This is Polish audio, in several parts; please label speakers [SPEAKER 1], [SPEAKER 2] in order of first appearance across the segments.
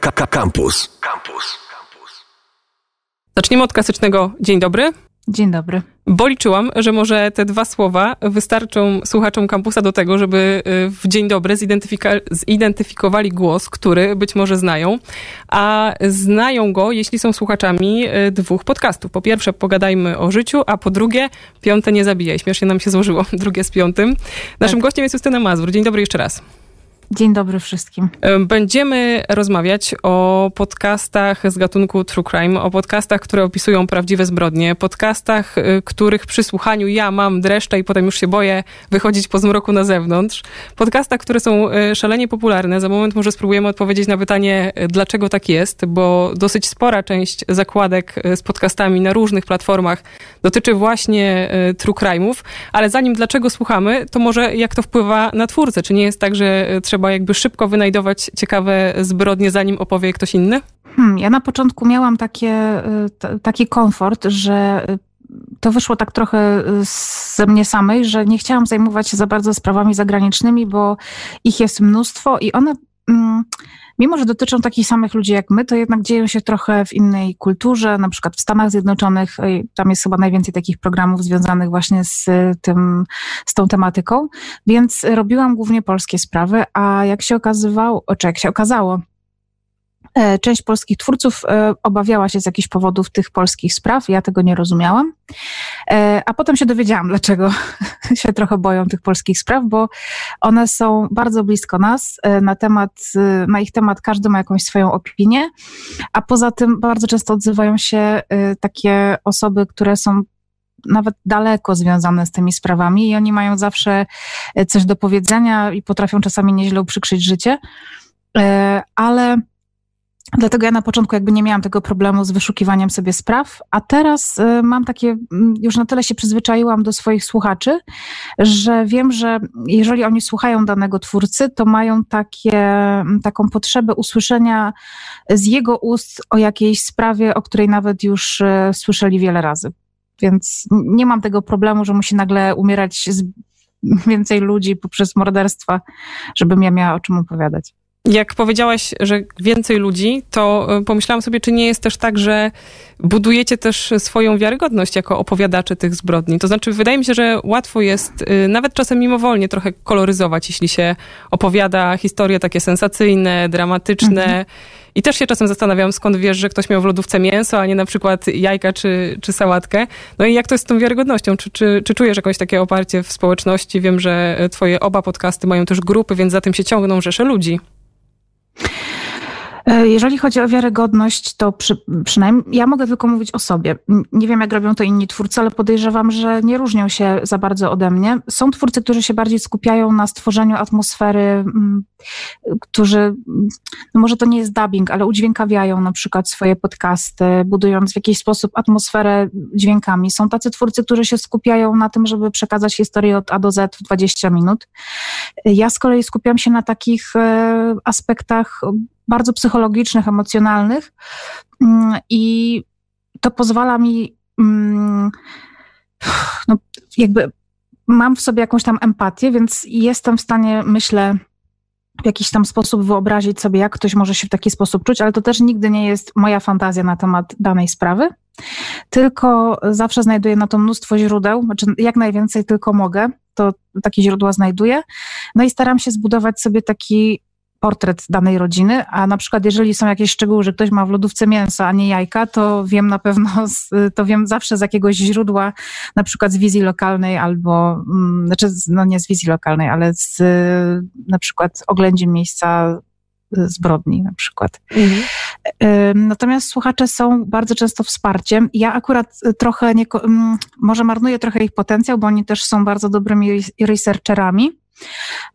[SPEAKER 1] Campus. Campus.
[SPEAKER 2] Zaczniemy od klasycznego dzień dobry.
[SPEAKER 3] Dzień dobry.
[SPEAKER 2] Bo liczyłam, że może te dwa słowa wystarczą słuchaczom kampusa do tego, żeby y, w dzień dobry zidentyfika- zidentyfikowali głos, który być może znają, a znają go, jeśli są słuchaczami y, dwóch podcastów. Po pierwsze, pogadajmy o życiu, a po drugie, piąte nie zabijaj. Śmiesznie nam się złożyło, drugie z piątym. Naszym tak. gościem jest Justyna Mazur. Dzień dobry jeszcze raz.
[SPEAKER 3] Dzień dobry wszystkim.
[SPEAKER 2] Będziemy rozmawiać o podcastach z gatunku True Crime, o podcastach, które opisują prawdziwe zbrodnie, podcastach, y, których przy słuchaniu ja mam dreszcze i potem już się boję wychodzić po zmroku na zewnątrz. Podcastach, które są y, szalenie popularne. Za moment może spróbujemy odpowiedzieć na pytanie, y, dlaczego tak jest, bo dosyć spora część zakładek z podcastami na różnych platformach dotyczy właśnie True Crime'ów, ale zanim dlaczego słuchamy, to może jak to wpływa na twórcę? Czy nie jest tak, że trzeba trzeba jakby szybko wynajdować ciekawe zbrodnie, zanim opowie ktoś inny?
[SPEAKER 3] Hmm, ja na początku miałam takie, y, taki komfort, że y, to wyszło tak trochę y, ze mnie samej, że nie chciałam zajmować się za bardzo sprawami zagranicznymi, bo ich jest mnóstwo i one. Mm, mimo że dotyczą takich samych ludzi jak my, to jednak dzieją się trochę w innej kulturze, na przykład w Stanach Zjednoczonych, tam jest chyba najwięcej takich programów związanych właśnie z tym, z tą tematyką, więc robiłam głównie polskie sprawy, a jak się okazywało, czy jak się okazało, E, część polskich twórców e, obawiała się z jakichś powodów tych polskich spraw, ja tego nie rozumiałam. E, a potem się dowiedziałam, dlaczego się trochę boją tych polskich spraw, bo one są bardzo blisko nas. Na, temat, na ich temat każdy ma jakąś swoją opinię, a poza tym bardzo często odzywają się takie osoby, które są nawet daleko związane z tymi sprawami i oni mają zawsze coś do powiedzenia i potrafią czasami nieźle uprzykrzyć życie. Ale Dlatego ja na początku jakby nie miałam tego problemu z wyszukiwaniem sobie spraw, a teraz y, mam takie, mm, już na tyle się przyzwyczaiłam do swoich słuchaczy, że wiem, że jeżeli oni słuchają danego twórcy, to mają takie, mm, taką potrzebę usłyszenia z jego ust o jakiejś sprawie, o której nawet już y, słyszeli wiele razy. Więc nie mam tego problemu, że musi nagle umierać więcej ludzi poprzez morderstwa, żebym ja miała o czym opowiadać.
[SPEAKER 2] Jak powiedziałaś, że więcej ludzi, to e, pomyślałam sobie, czy nie jest też tak, że budujecie też swoją wiarygodność jako opowiadacze tych zbrodni. To znaczy, wydaje mi się, że łatwo jest e, nawet czasem mimowolnie trochę koloryzować, jeśli się opowiada historie takie sensacyjne, dramatyczne. Mhm. I też się czasem zastanawiam, skąd wiesz, że ktoś miał w lodówce mięso, a nie na przykład jajka czy, czy sałatkę. No i jak to jest z tą wiarygodnością? Czy, czy, czy czujesz jakieś takie oparcie w społeczności? Wiem, że twoje oba podcasty mają też grupy, więc za tym się ciągną rzesze ludzi.
[SPEAKER 3] E, jeżeli chodzi o wiarygodność, to przy, przynajmniej ja mogę tylko mówić o sobie. Nie wiem, jak robią to inni twórcy, ale podejrzewam, że nie różnią się za bardzo ode mnie. Są twórcy, którzy się bardziej skupiają na stworzeniu atmosfery, którzy, no może to nie jest dubbing, ale udźwiękawiają na przykład swoje podcasty, budując w jakiś sposób atmosferę dźwiękami. Są tacy twórcy, którzy się skupiają na tym, żeby przekazać historię od A do Z w 20 minut. Ja z kolei skupiam się na takich e, aspektach bardzo psychologicznych, emocjonalnych mm, i to pozwala mi mm, no, jakby mam w sobie jakąś tam empatię, więc jestem w stanie, myślę, w jakiś tam sposób wyobrazić sobie, jak ktoś może się w taki sposób czuć, ale to też nigdy nie jest moja fantazja na temat danej sprawy, tylko zawsze znajduję na to mnóstwo źródeł, znaczy jak najwięcej tylko mogę, to takie źródła znajduję. No i staram się zbudować sobie taki portret danej rodziny, a na przykład jeżeli są jakieś szczegóły, że ktoś ma w lodówce mięso, a nie jajka, to wiem na pewno, to wiem zawsze z jakiegoś źródła, na przykład z wizji lokalnej albo, mm, znaczy no nie z wizji lokalnej, ale z na przykład oględzin miejsca zbrodni na przykład. Mhm. Natomiast słuchacze są bardzo często wsparciem. Ja akurat trochę, nie, może marnuję trochę ich potencjał, bo oni też są bardzo dobrymi researcherami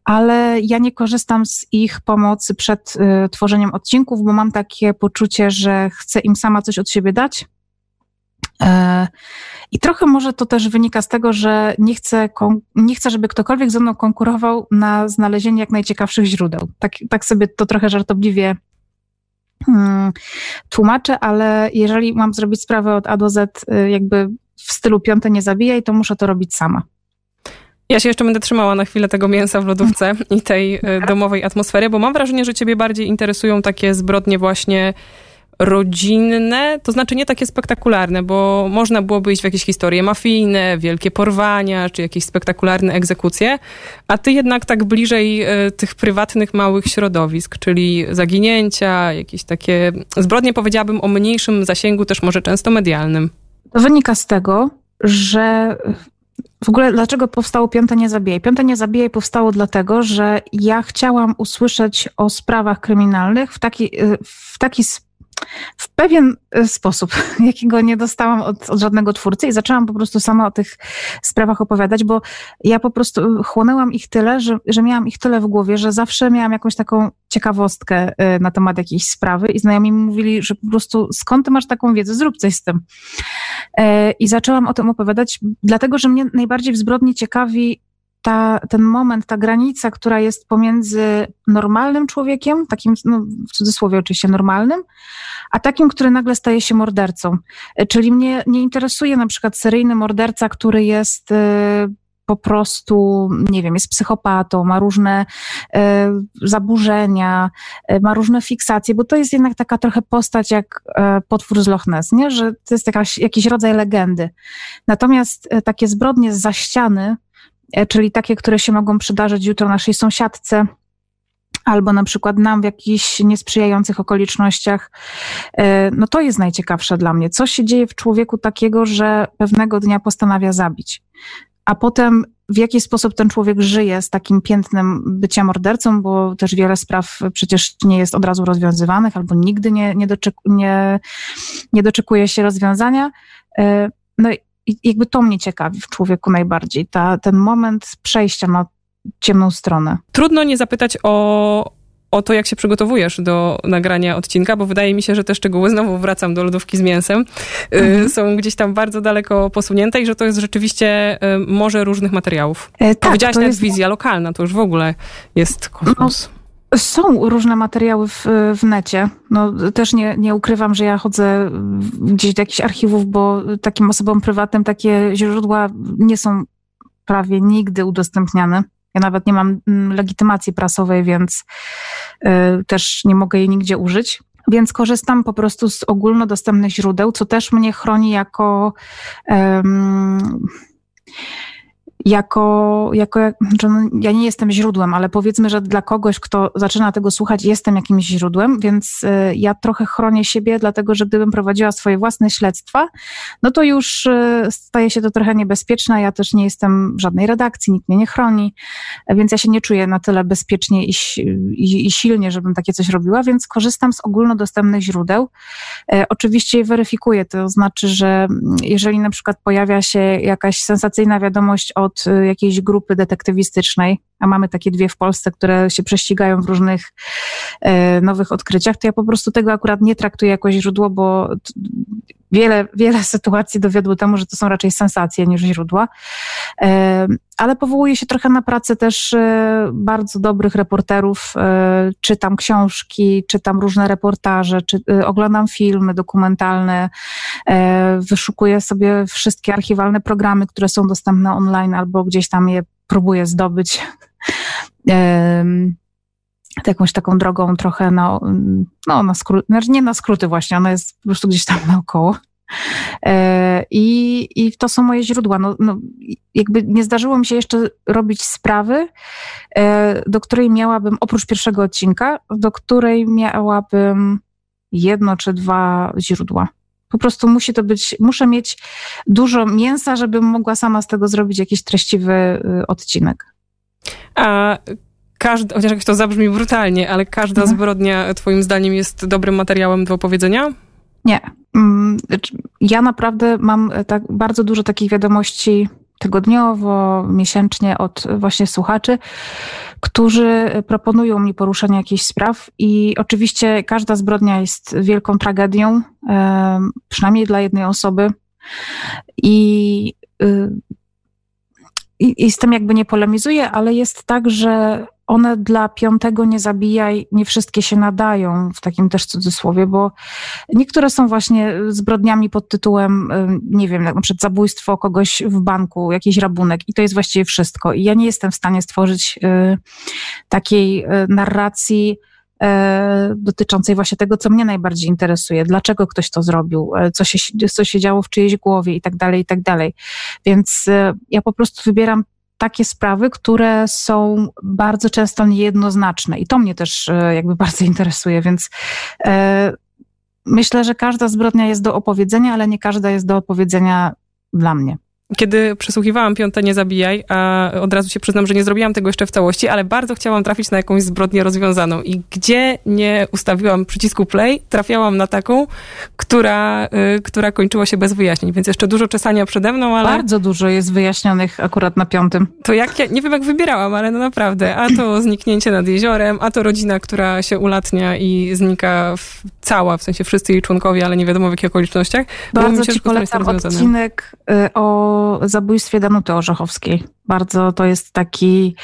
[SPEAKER 3] ale ja nie korzystam z ich pomocy przed y, tworzeniem odcinków, bo mam takie poczucie, że chcę im sama coś od siebie dać. E, I trochę może to też wynika z tego, że nie chcę, nie chcę, żeby ktokolwiek ze mną konkurował na znalezienie jak najciekawszych źródeł. Tak, tak sobie to trochę żartobliwie hmm, tłumaczę, ale jeżeli mam zrobić sprawę od A do Z, y, jakby w stylu piąte nie zabijaj, to muszę to robić sama.
[SPEAKER 2] Ja się jeszcze będę trzymała na chwilę tego mięsa w lodówce i tej e, domowej atmosfery, bo mam wrażenie, że ciebie bardziej interesują takie zbrodnie właśnie rodzinne, to znaczy nie takie spektakularne, bo można byłoby iść w jakieś historie mafijne, wielkie porwania, czy jakieś spektakularne egzekucje, a ty jednak tak bliżej e, tych prywatnych, małych środowisk, czyli zaginięcia, jakieś takie zbrodnie, powiedziałabym, o mniejszym zasięgu, też może często medialnym.
[SPEAKER 3] To wynika z tego, że w ogóle dlaczego powstało Piąte Nie Zabijaj? Piąte Nie Zabijaj powstało dlatego, że ja chciałam usłyszeć o sprawach kryminalnych w taki, w taki sposób, w pewien e, sposób, jakiego nie dostałam od, od, żadnego twórcy i zaczęłam po prostu sama o tych sprawach opowiadać, bo ja po prostu chłonęłam ich tyle, że, że miałam ich tyle w głowie, że zawsze miałam jakąś taką ciekawostkę e, na temat jakiejś sprawy i znajomi mi mówili, że po prostu skąd ty masz taką wiedzę, zrób coś z tym. E, I zaczęłam o tym opowiadać, dlatego, że mnie najbardziej w zbrodni ciekawi ta, ten moment, ta granica, która jest pomiędzy normalnym człowiekiem, takim no, w cudzysłowie oczywiście normalnym, a takim, który nagle staje się mordercą. E, czyli mnie nie interesuje na przykład seryjny morderca, który jest e, po prostu, nie wiem, jest psychopatą, ma różne e, zaburzenia, ma różne fiksacje, bo to jest jednak taka trochę postać jak potwór z Loch Ness, nie? że to jest jakaś, jakiś rodzaj legendy. Natomiast takie zbrodnie z ściany, czyli takie, które się mogą przydarzyć jutro naszej sąsiadce, albo na przykład nam w jakichś niesprzyjających okolicznościach, e, no to jest najciekawsze dla mnie. Co się dzieje w człowieku takiego, że pewnego dnia postanawia zabić, a potem w jaki sposób ten człowiek żyje z takim piętnem bycia mordercą, bo też wiele spraw przecież nie jest od razu rozwiązywanych, albo nigdy nie, nie, nie, nie doczekuje się rozwiązania. E, no i jakby to mnie ciekawi w człowieku najbardziej, ta, ten moment przejścia na ciemną stronę.
[SPEAKER 2] Trudno nie zapytać o, o to, jak się przygotowujesz do nagrania odcinka, bo wydaje mi się, że te szczegóły, znowu wracam do lodówki z mięsem, y, mhm. są gdzieś tam bardzo daleko posunięte i że to jest rzeczywiście y, morze różnych materiałów. E, tak, Powiedziałaś nawet jest... wizja lokalna, to już w ogóle jest kosmos. No.
[SPEAKER 3] Są różne materiały w, w necie. No, też nie, nie ukrywam, że ja chodzę gdzieś do jakichś archiwów, bo takim osobom prywatnym takie źródła nie są prawie nigdy udostępniane. Ja nawet nie mam mm, legitymacji prasowej, więc y, też nie mogę jej nigdzie użyć. Więc korzystam po prostu z ogólnodostępnych źródeł, co też mnie chroni jako. Jako, jako no, ja nie jestem źródłem, ale powiedzmy, że dla kogoś, kto zaczyna tego słuchać, jestem jakimś źródłem, więc y, ja trochę chronię siebie, dlatego że gdybym prowadziła swoje własne śledztwa, no to już y, staje się to trochę niebezpieczne. Ja też nie jestem w żadnej redakcji, nikt mnie nie chroni, więc ja się nie czuję na tyle bezpiecznie i, i, i silnie, żebym takie coś robiła, więc korzystam z ogólnodostępnych źródeł. E, oczywiście je weryfikuję, to znaczy, że jeżeli na przykład pojawia się jakaś sensacyjna wiadomość o od y, jakiejś grupy detektywistycznej, a mamy takie dwie w Polsce, które się prześcigają w różnych e, nowych odkryciach, to ja po prostu tego akurat nie traktuję jako źródło, bo wiele, wiele sytuacji dowiodło temu, że to są raczej sensacje niż źródła. E, ale powołuję się trochę na pracę też e, bardzo dobrych reporterów. E, czytam książki, czytam różne reportaże, czy, oglądam filmy dokumentalne, wyszukuję sobie wszystkie archiwalne programy, które są dostępne online albo gdzieś tam je próbuję zdobyć jakąś taką drogą trochę na, no, na skróty, znaczy nie na skróty właśnie, ona jest po prostu gdzieś tam naokoło. E, I, I to są moje źródła. No, no, jakby nie zdarzyło mi się jeszcze robić sprawy, e, do której miałabym, oprócz pierwszego odcinka, do której miałabym jedno czy dwa źródła. Po prostu musi to być, muszę mieć dużo mięsa, żebym mogła sama z tego zrobić jakiś treściwy y, odcinek.
[SPEAKER 2] A każda, chociaż jak to zabrzmi brutalnie, ale każda mhm. zbrodnia twoim zdaniem jest dobrym materiałem do opowiedzenia?
[SPEAKER 3] Nie. Mm, znaczy, ja naprawdę mam e, tak bardzo dużo takich wiadomości tygodniowo, miesięcznie od właśnie słuchaczy, którzy proponują mi poruszenie jakichś spraw i oczywiście każda zbrodnia jest wielką tragedią, przynajmniej dla jednej osoby i, y, i, i z tym jakby nie polemizuję, ale jest tak, że one dla piątego nie zabijaj, nie wszystkie się nadają, w takim też cudzysłowie, bo niektóre są właśnie zbrodniami pod tytułem, nie wiem, na przykład zabójstwo kogoś w banku, jakiś rabunek i to jest właściwie wszystko. I ja nie jestem w stanie stworzyć takiej narracji, E, dotyczącej właśnie tego, co mnie najbardziej interesuje, dlaczego ktoś to zrobił, co się, co się działo w czyjejś głowie i tak dalej, i tak dalej. Więc ja po prostu wybieram takie sprawy, które są bardzo często niejednoznaczne i to mnie też jakby bardzo interesuje, więc myślę, że każda zbrodnia jest do opowiedzenia, ale nie każda jest do opowiedzenia dla mnie.
[SPEAKER 2] Kiedy przesłuchiwałam Piąte Nie Zabijaj, a od razu się przyznam, że nie zrobiłam tego jeszcze w całości, ale bardzo chciałam trafić na jakąś zbrodnię rozwiązaną. I gdzie nie ustawiłam przycisku play, trafiałam na taką, która, y, która kończyła się bez wyjaśnień. Więc jeszcze dużo czesania przede mną, ale...
[SPEAKER 3] Bardzo dużo jest wyjaśnionych akurat na piątym.
[SPEAKER 2] To jak ja, nie wiem jak wybierałam, ale no naprawdę. A to zniknięcie nad jeziorem, a to rodzina, która się ulatnia i znika w, cała, w sensie wszyscy jej członkowie, ale nie wiadomo w jakich okolicznościach.
[SPEAKER 3] Bardzo ci polecam odcinek y, o zabójstwie Danuty Orzechowskiej. Bardzo to jest taki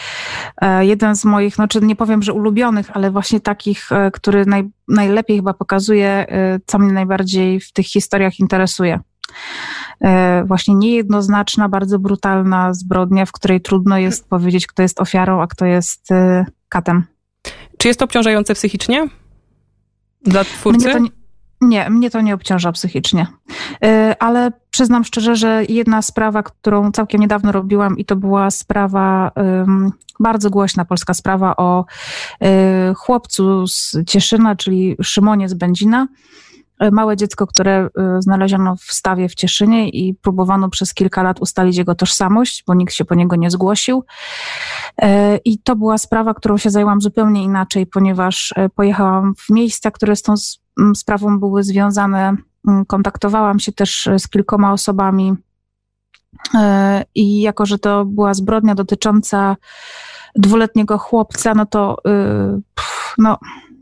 [SPEAKER 3] e, jeden z moich, znaczy nie powiem, że ulubionych, ale właśnie takich, e, który naj, najlepiej chyba pokazuje, e, co mnie najbardziej w tych historiach interesuje. Właśnie niejednoznaczna, bardzo brutalna zbrodnia, w której trudno jest powiedzieć, kto jest ofiarą, a kto jest katem.
[SPEAKER 2] Czy jest to obciążające psychicznie dla twórcy?
[SPEAKER 3] Mnie to nie, nie, mnie to nie obciąża psychicznie. Y, ale przyznam szczerze, że jedna sprawa, którą całkiem niedawno robiłam, i to była sprawa, bardzo głośna polska sprawa o y, chłopcu z Cieszyna, czyli Szymonie z Będzina. Y, małe dziecko, które znaleziono w stawie w Cieszynie i próbowano przez kilka lat ustalić jego tożsamość, bo nikt się po niego nie zgłosił. I to była sprawa, którą się zajęłam zupełnie inaczej, ponieważ pojechałam w miejsca, które tą sprawą były związane. Kontaktowałam się też z kilkoma osobami e, i jako, że to była zbrodnia dotycząca dwuletniego chłopca, no to y, no,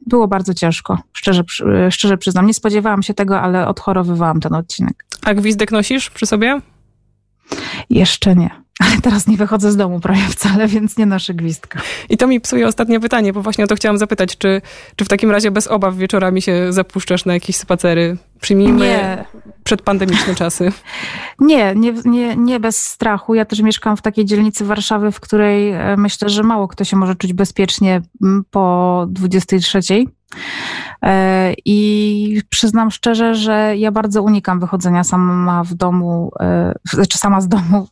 [SPEAKER 3] było bardzo ciężko, szczerze, szczerze przyznam. Nie spodziewałam się tego, ale odchorowywałam ten odcinek.
[SPEAKER 2] A gwizdek nosisz przy sobie?
[SPEAKER 3] Jeszcze nie. Ale teraz nie wychodzę z domu prawie wcale, więc nie noszę gwizdka.
[SPEAKER 2] I to mi psuje ostatnie pytanie, bo właśnie o to chciałam zapytać, czy, czy w takim razie bez obaw wieczorami się zapuszczasz na jakieś spacery? Przyjmijmy nie. przedpandemiczne czasy.
[SPEAKER 3] Nie, nie, nie, nie bez strachu. Ja też mieszkam w takiej dzielnicy Warszawy, w której e, myślę, że mało kto się może czuć bezpiecznie po 23. E, I przyznam szczerze, że ja bardzo unikam wychodzenia sama w domu, e, znaczy sama z domu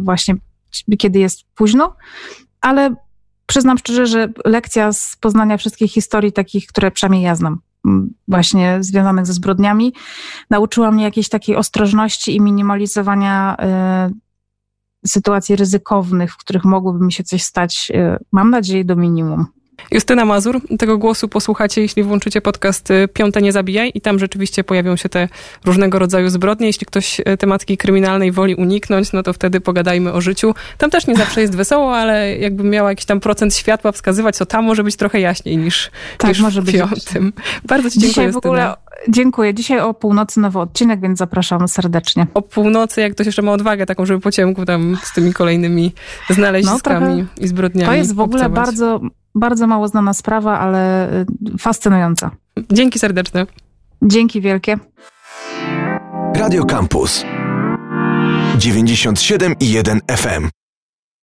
[SPEAKER 3] właśnie kiedy jest późno, ale przyznam szczerze, że lekcja z poznania wszystkich historii takich, które przynajmniej ja znam, właśnie związanych ze zbrodniami, nauczyła mnie jakiejś takiej ostrożności i minimalizowania y, sytuacji ryzykownych, w których mogłoby mi się coś stać, y, mam nadzieję, do minimum.
[SPEAKER 2] Justyna Mazur, tego głosu posłuchacie, jeśli włączycie podcast y, Piąte Nie Zabijaj i tam rzeczywiście pojawią się te różnego rodzaju zbrodnie. Jeśli ktoś y, tematki kryminalnej woli uniknąć, no to wtedy pogadajmy o życiu. Tam też nie zawsze jest wesoło, ale jakbym miała jakiś tam procent światła wskazywać, to tam może być trochę jaśniej niż, tak, niż może w piątym. Być. Bardzo ci dziękuję, Dzisiaj w ogóle
[SPEAKER 3] Dziękuję. Dzisiaj o północy nowy odcinek, więc zapraszam serdecznie.
[SPEAKER 2] O północy, jak ktoś jeszcze ma odwagę taką, żeby po ciemku tam z tymi kolejnymi znaleziskami no, i zbrodniami
[SPEAKER 3] To jest w ogóle bardzo, bardzo mało znana sprawa, ale y, fascynująca.
[SPEAKER 2] Dzięki serdeczne.
[SPEAKER 3] Dzięki wielkie.
[SPEAKER 1] Radio Campus 97 i 1 FM